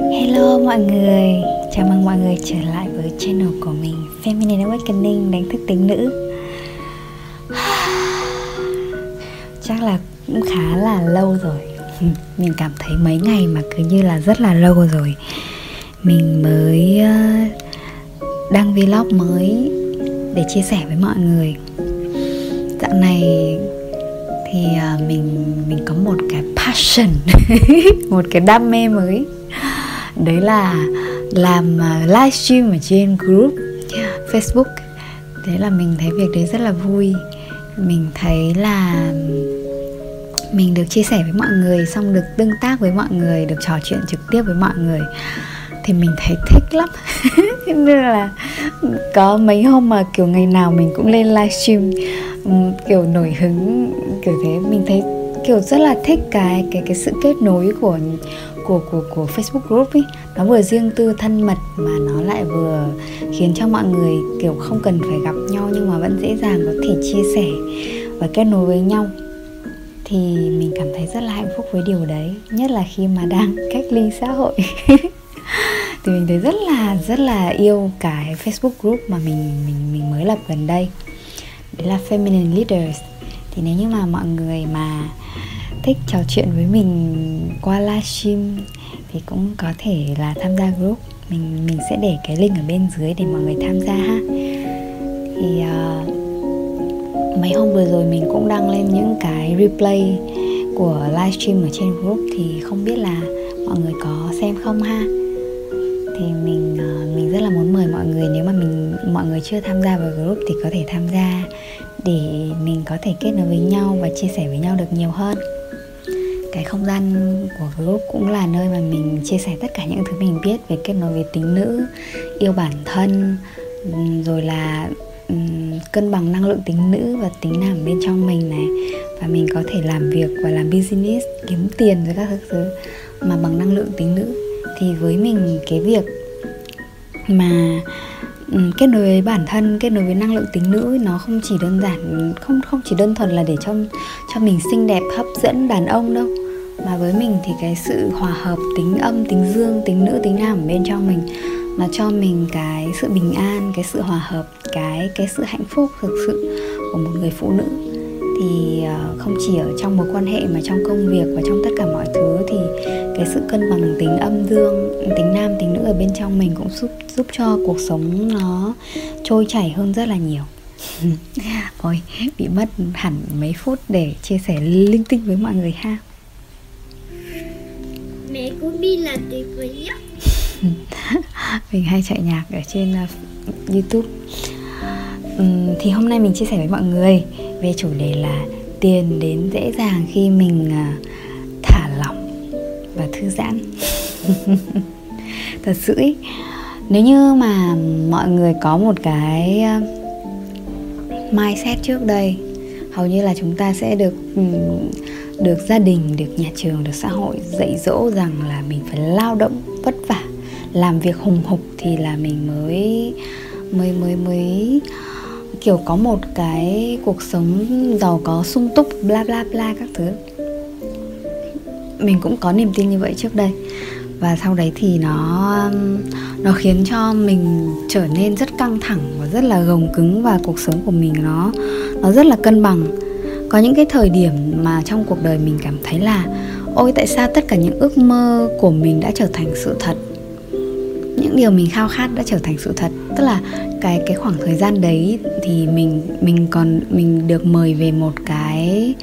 Hello mọi người, chào mừng mọi người trở lại với channel của mình Feminine Awakening đánh thức tính nữ. Chắc là cũng khá là lâu rồi. Mình cảm thấy mấy ngày mà cứ như là rất là lâu rồi. Mình mới ờ, đăng vlog mới để chia sẻ với mọi người. Dạo này thì ờ, mình mình có một cái passion một cái đam mê mới đấy là làm à, livestream ở trên group Facebook. Thế là mình thấy việc đấy rất là vui. Mình thấy là mình được chia sẻ với mọi người, xong được tương tác với mọi người, được trò chuyện trực tiếp với mọi người thì mình thấy thích lắm. Nên là có mấy hôm mà kiểu ngày nào mình cũng lên livestream kiểu nổi hứng, kiểu thế. Mình thấy kiểu rất là thích cái cái cái sự kết nối của của của của Facebook group ấy nó vừa riêng tư thân mật mà nó lại vừa khiến cho mọi người, kiểu, không cần phải gặp nhau nhưng mà vẫn dễ dàng có thể chia sẻ và kết nối với nhau. Thì mình cảm thấy rất là hạnh phúc với điều đấy, nhất là khi mà đang cách ly xã hội. Thì mình thấy rất là rất là yêu cái Facebook group mà mình mình mình mới lập gần đây. Đấy là feminine leaders. Thì nếu như mà mọi người mà thích trò chuyện với mình qua livestream thì cũng có thể là tham gia group. Mình mình sẽ để cái link ở bên dưới để mọi người tham gia ha. Thì uh, mấy hôm vừa rồi mình cũng đăng lên những cái replay của livestream ở trên group thì không biết là mọi người có xem không ha? Thì mình uh, mình rất là muốn mời mọi người nếu mà mình mọi người chưa tham gia vào group thì có thể tham gia để mình có thể kết nối với nhau và chia sẻ với nhau được nhiều hơn cái không gian của group cũng là nơi mà mình chia sẻ tất cả những thứ mình biết về kết nối với tính nữ yêu bản thân rồi là um, cân bằng năng lượng tính nữ và tính nam bên trong mình này. Và mình có thể làm việc và làm business kiếm tiền với các thứ mà bằng năng lượng tính nữ. Thì với mình cái việc mà kết nối với bản thân kết nối với năng lượng tính nữ nó không chỉ đơn giản không không chỉ đơn thuần là để cho cho mình xinh đẹp hấp dẫn đàn ông đâu mà với mình thì cái sự hòa hợp tính âm, tính dương, tính nữ, tính nam ở bên trong mình, nó cho mình cái sự bình an, cái sự hòa hợp, cái cái sự hạnh phúc thực sự của một người phụ nữ. Thì ờ, không chỉ ở trong mối quan hệ mà trong công việc và trong tất cả mọi thứ thì cái sự cân bằng tính âm dương, tính nam, tính nữ ở bên trong mình cũng giúp giúp cho cuộc sống nó trôi chảy hơn rất là nhiều. Ôi, bị mất hẳn mấy phút để chia sẻ linh tinh với mọi người ha mẹ của Bi là tuyệt vời nhất. Mình hay chạy nhạc ở trên uh, YouTube. Um, thì hôm nay mình chia sẻ với mọi người về chủ đề là tiền đến dễ dàng khi mình uh, thả lỏng và thư giãn. Thật sự ý, nếu như mà mọi người có một cái uh, mindset trước đây hầu như là chúng ta sẽ được um, được gia đình, được nhà trường, được xã hội dạy dỗ rằng là mình phải lao động vất vả, làm việc hùng hục thì là mình mới mới mới mới, kiểu có một cái cuộc sống giàu có, sung túc, bla bla bla các thứ. Mình cũng có niềm tin như vậy trước đây. Và sau đấy thì nó nó khiến cho mình trở nên rất căng thẳng và rất là gồng cứng và cuộc sống của mình nó nó rất là cân bằng có những cái thời điểm mà trong cuộc đời mình cảm thấy là ôi tại sao tất cả những ước mơ của mình đã trở thành sự thật? Những điều mình khao khát đã trở thành sự thật. Tức là cái cái khoảng thời gian đấy thì mình mình còn mình được mời về một cái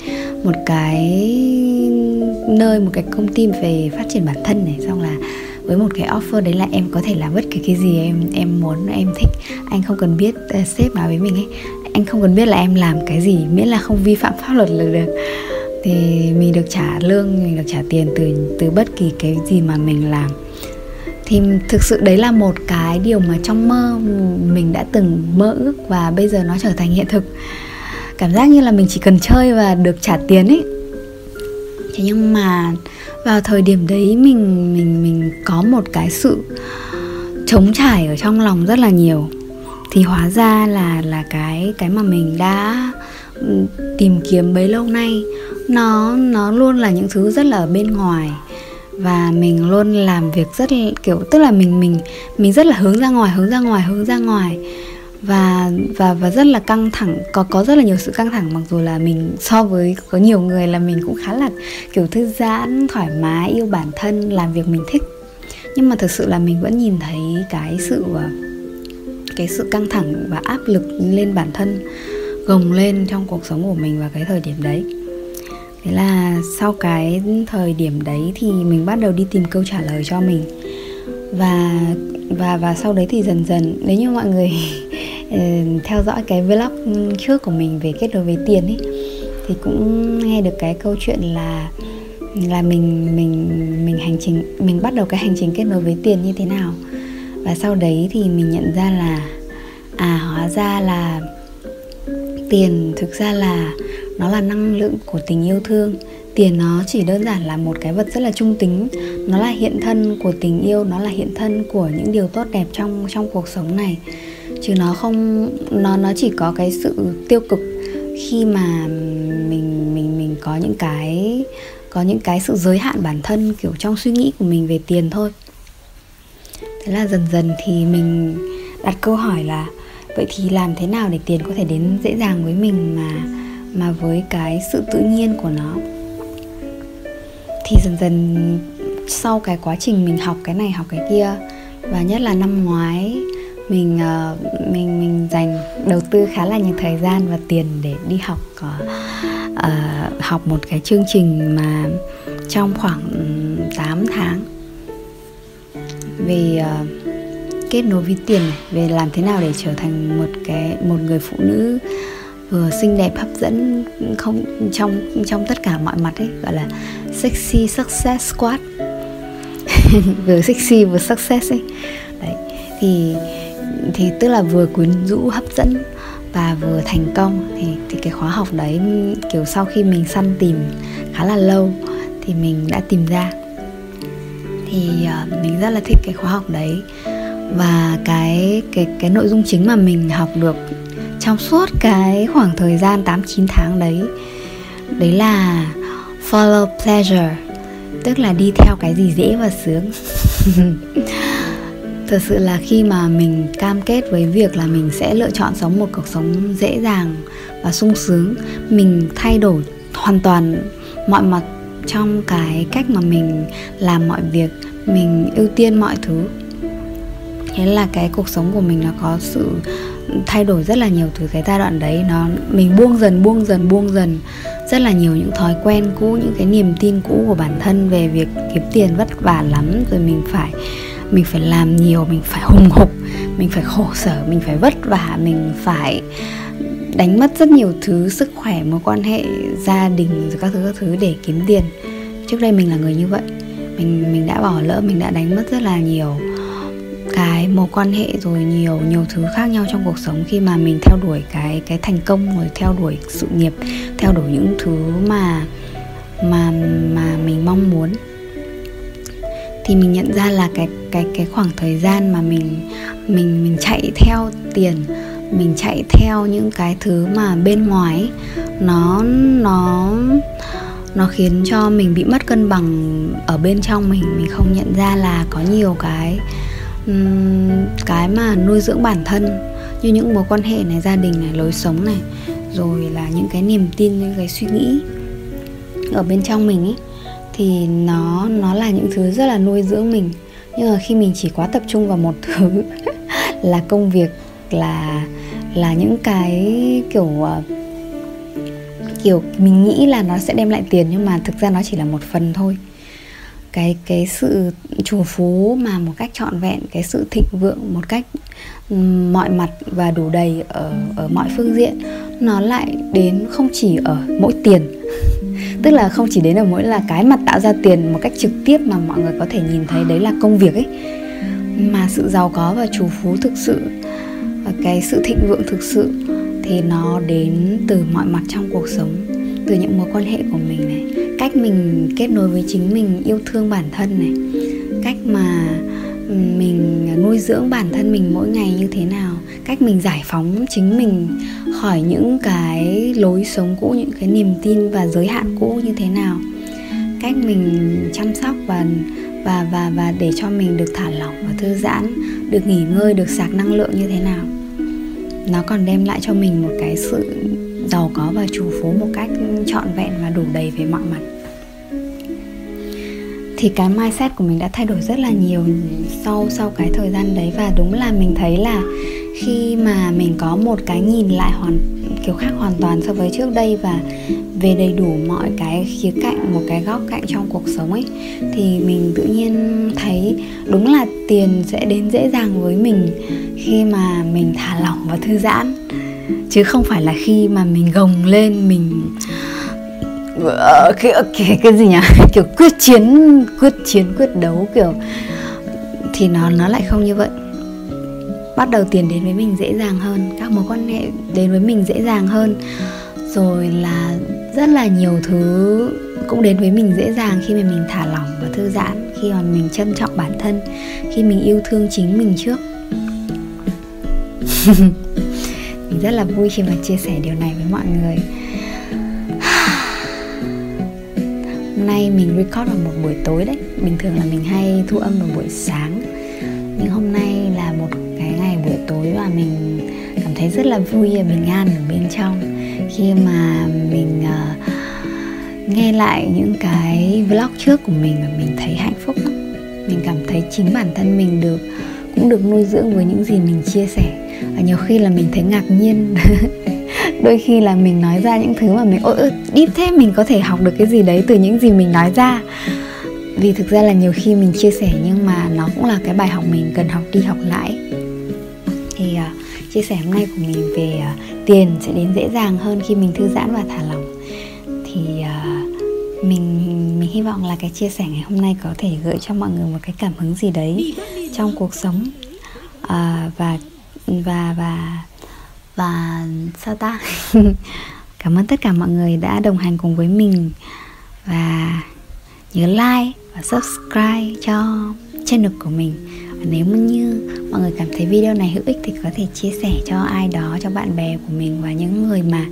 một cái nơi một cái công ty về phát triển bản thân này. Xong là với một cái offer đấy là em có thể làm bất kỳ cái gì em em muốn em thích. Anh không cần biết uh, sếp nói với mình ấy anh không cần biết là em làm cái gì, miễn là không vi phạm pháp luật là được. Thì mình được trả lương, mình được trả tiền từ từ bất kỳ cái gì mà mình làm. Thì thực sự đấy là một cái điều mà trong mơ mình đã từng mơ ước và bây giờ nó trở thành hiện thực. Cảm giác như là mình chỉ cần chơi và được trả tiền ấy. Thế nhưng mà vào thời điểm đấy mình mình mình có một cái sự trống trải ở trong lòng rất là nhiều thì hóa ra là là cái cái mà mình đã ừ, tìm kiếm bấy lâu nay, nó nó luôn là những thứ rất là ở bên ngoài. Và mình luôn làm việc rất kiểu, tức là mình mình mình rất là hướng ra ngoài, hướng ra ngoài, hướng ra ngoài. Và và và rất là căng thẳng, có có rất là nhiều sự căng thẳng, mặc dù là mình, so với có nhiều người là mình cũng khá là, kiểu, thư giãn, thoải mái, yêu bản thân, làm việc mình thích. Nhưng mà thực sự là mình vẫn nhìn thấy cái sự à, cái sự căng thẳng và áp lực lên bản thân, gồng lên trong cuộc sống của mình vào cái thời điểm đấy. Thế là sau cái thời điểm đấy thì mình bắt đầu đi tìm câu trả lời cho mình. Và và và sau đấy thì dần dần, nếu như mọi người ừ, theo dõi cái vlog trước của mình về kết nối với tiền ấy, thì cũng nghe được cái câu chuyện là là mình mình mình hành trình, mình bắt đầu cái hành trình kết nối với tiền như thế nào và sau đấy thì mình nhận ra là à hóa ra là tiền thực ra là nó là năng lượng của tình yêu thương. Tiền nó chỉ đơn giản là một cái vật rất là trung tính. Nó là hiện thân của tình yêu, nó là hiện thân của những điều tốt đẹp trong trong cuộc sống này. Chứ nó không, nó nó chỉ có cái sự tiêu cực khi mà mình mình mình có những cái, có những cái sự giới hạn bản thân kiểu trong suy nghĩ của mình về tiền thôi thế là dần dần thì mình đặt câu hỏi là vậy thì làm thế nào để tiền có thể đến dễ dàng với mình mà mà với cái sự tự nhiên của nó? Thì dần dần sau cái quá trình mình học cái này học cái kia và nhất là năm ngoái mình ờ, mình mình dành đầu tư khá là nhiều thời gian và tiền để đi học uh, học một cái chương trình mà trong khoảng 8 tháng về uh, ờ, kết nối với tiền này về làm thế nào để trở thành một cái một người phụ nữ vừa xinh đẹp hấp dẫn không trong trong tất cả mọi mặt ấy gọi là sexy success squad. Vừa sexy vừa success ấy. Đấy thì thì tức là vừa quyến rũ hấp dẫn và vừa thành công. Thì thì cái khóa học đấy kiểu sau khi mình săn tìm khá là lâu thì mình đã tìm ra thì ờ, mình rất là thích cái khóa học đấy. Và cái cái cái nội dung chính mà mình học được trong suốt cái khoảng thời gian 8 9 tháng đấy đấy là follow pleasure, tức là đi theo cái gì dễ và sướng. Thật sự là khi mà mình cam kết với việc là mình sẽ lựa chọn sống một cuộc sống dễ dàng và sung sướng, mình thay đổi hoàn toàn mọi mặt trong cái cách mà mình làm mọi việc, mình ưu tiên mọi thứ. Thế là cái cuộc sống của mình nó có sự thay đổi rất là nhiều từ cái giai đoạn đấy. Nó, mình buông dần buông dần buông dần. Rất là nhiều những thói quen cũ, những cái niềm tin cũ của bản thân về việc kiếm tiền vất vả lắm, rồi mình phải mình phải làm nhiều, mình phải hùng hục, mình phải khổ sở, mình phải vất vả, mình phải đánh mất rất nhiều thứ, sức khỏe, mối quan hệ gia đình rồi các thứ các thứ để kiếm tiền. Trước đây mình là người như vậy. Mình mình đã bỏ lỡ, mình đã đánh mất rất là nhiều cái mối quan hệ rồi nhiều nhiều thứ khác nhau trong cuộc sống khi mà mình theo đuổi cái cái thành công rồi theo đuổi sự nghiệp, theo đuổi những thứ mà mà mà mình mong muốn. Thì mình nhận ra là cái cái cái khoảng thời gian mà mình mình mình chạy theo tiền mình chạy theo những cái thứ mà bên ngoài nó nó nó khiến cho mình bị mất cân bằng ở bên trong mình. Mình không nhận ra là có nhiều cái cái mà nuôi dưỡng bản thân, như những mối quan hệ này, gia đình này, lối sống này, rồi là những cái niềm tin, những cái suy nghĩ ở bên trong mình ấy, thì nó nó là những thứ rất là nuôi dưỡng mình. Nhưng mà khi mình chỉ quá tập trung vào một thứ là công việc là là những cái kiểu ờ, kiểu mình nghĩ là nó sẽ đem lại tiền nhưng mà thực ra nó chỉ là một phần thôi. Cái cái sự chủ phú mà một cách trọn vẹn, cái sự thịnh vượng một cách mọi mặt và đủ đầy ở ở mọi phương diện, nó lại đến không chỉ ở mỗi tiền. Tức là không chỉ đến ở mỗi là cái mặt tạo ra tiền một cách trực tiếp mà mọi người có thể nhìn thấy, đấy là công việc ấy. Mà sự giàu có và chủ phú thực sự và cái sự thịnh vượng thực sự thì nó đến từ mọi mặt trong cuộc sống, từ những mối quan hệ của mình này, cách mình kết nối với chính mình, yêu thương bản thân này, cách mà ừ, mình nuôi dưỡng bản thân mình mỗi ngày như thế nào, cách mình giải phóng chính mình khỏi những cái lối sống cũ, những cái niềm tin và giới hạn cũ như thế nào. Cách mình chăm sóc và và và và để cho mình được thả lỏng và thư giãn được nghỉ ngơi, được sạc năng lượng như thế nào. Nó còn đem lại cho mình một cái sự giàu có và chủ phú một cách trọn vẹn và đủ đầy về mọi mặt. Thì cái mindset của mình đã thay đổi rất là nhiều sau sau cái thời gian đấy. Và đúng là mình thấy là khi mà mình có một cái nhìn lại hoàn kiểu khác hoàn toàn so với trước đây và về đầy đủ mọi cái khía cạnh một cái góc cạnh trong cuộc sống ấy thì mình tự nhiên thấy đúng là tiền sẽ đến dễ dàng với mình khi mà mình thả lỏng và thư giãn. Chứ không phải là khi mà mình gồng lên mình ờ, cái, cái cái gì nhỉ? Kiểu quyết chiến quyết chiến quyết đấu kiểu thì nó nó lại không như vậy bắt đầu tiền đến với mình dễ dàng hơn, các mối quan hệ đến với mình dễ dàng hơn. Rồi là rất là nhiều thứ cũng đến với mình dễ dàng khi mà mình thả lỏng và thư giãn, khi mà mình trân trọng bản thân, khi mình yêu thương chính mình trước. Mình rất là vui khi mà chia sẻ điều này với mọi người. Hôm nay mình record vào một buổi tối đấy. Bình thường là mình hay thu âm vào buổi sáng. Nhưng hôm nay là một tối và mình cảm thấy rất là vui và bình an ở bên trong. Khi mà mình uh, nghe lại những cái vlog trước của mình và mình thấy hạnh phúc lắm. Mình cảm thấy chính bản thân mình được cũng được nuôi dưỡng với những gì mình chia sẻ. Và nhiều khi là mình thấy ngạc nhiên. Đôi khi là mình nói ra những thứ mà mình ôi ôi deep thế mình có thể học được cái gì đấy từ những gì mình nói ra. Vì thực ra là nhiều khi mình chia sẻ nhưng mà nó cũng là cái bài học mình cần học đi học lại chia sẻ hôm nay của mình về uh, tiền sẽ đến dễ dàng hơn khi mình thư giãn và thả lỏng. Thì uh, mình mình hy vọng là cái chia sẻ ngày hôm nay có thể gợi cho mọi người một cái cảm hứng gì đấy trong cuộc sống. Uh, và và và và sao ta? Cảm ơn tất cả mọi người đã đồng hành cùng với mình. Và nhớ like và subscribe cho channel của mình nếu như mọi người cảm thấy video này hữu ích thì có thể chia sẻ cho ai đó cho bạn bè của mình và những người mà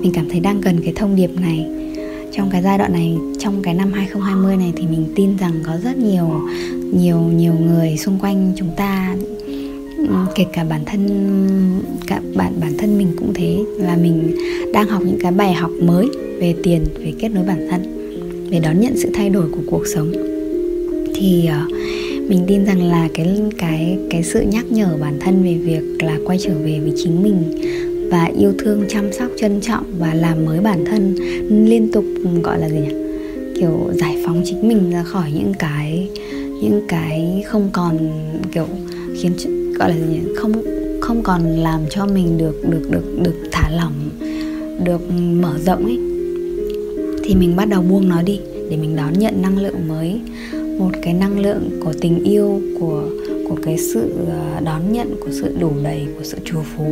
mình cảm thấy đang cần cái thông điệp này. Trong cái giai đoạn này trong cái năm 2020 này thì mình tin rằng có rất nhiều nhiều nhiều người xung quanh chúng ta kể cả bản thân cả bản bản thân mình cũng thế là mình đang học những cái bài học mới về tiền về kết nối bản thân về đón nhận sự thay đổi của cuộc sống. Thì uh, mình tin rằng là cái cái cái sự nhắc nhở bản thân về việc là quay trở về với chính mình và yêu thương, chăm sóc, trân trọng và làm mới bản thân liên tục, gọi là gì nhỉ? Kiểu giải phóng chính mình ra khỏi những cái những cái không còn, kiểu khiến gọi là gì nhỉ? Không không còn làm cho mình được được được được thả lỏng, được mở rộng ấy. Thì mình bắt đầu buông nó đi để mình đón nhận năng lượng mới một cái năng lượng của tình yêu, của của cái sự ờ, đón nhận, của sự đủ đầy, của sự trù phú,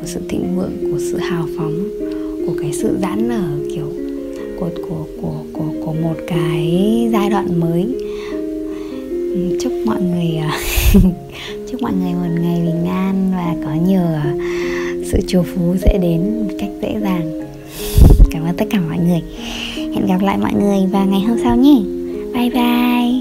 của sự thịnh vượng, của sự hào phóng, của cái sự giãn nở, kiểu, của của của của của một cái giai đoạn mới. Chúc mọi người ờ, chúc mọi người một ngày bình an và có nhiều ờ, sự trù phú sẽ đến một cách dễ dàng. Cảm ơn tất cả mọi người. Hẹn gặp lại mọi người vào ngày hôm sau nhé! 拜拜。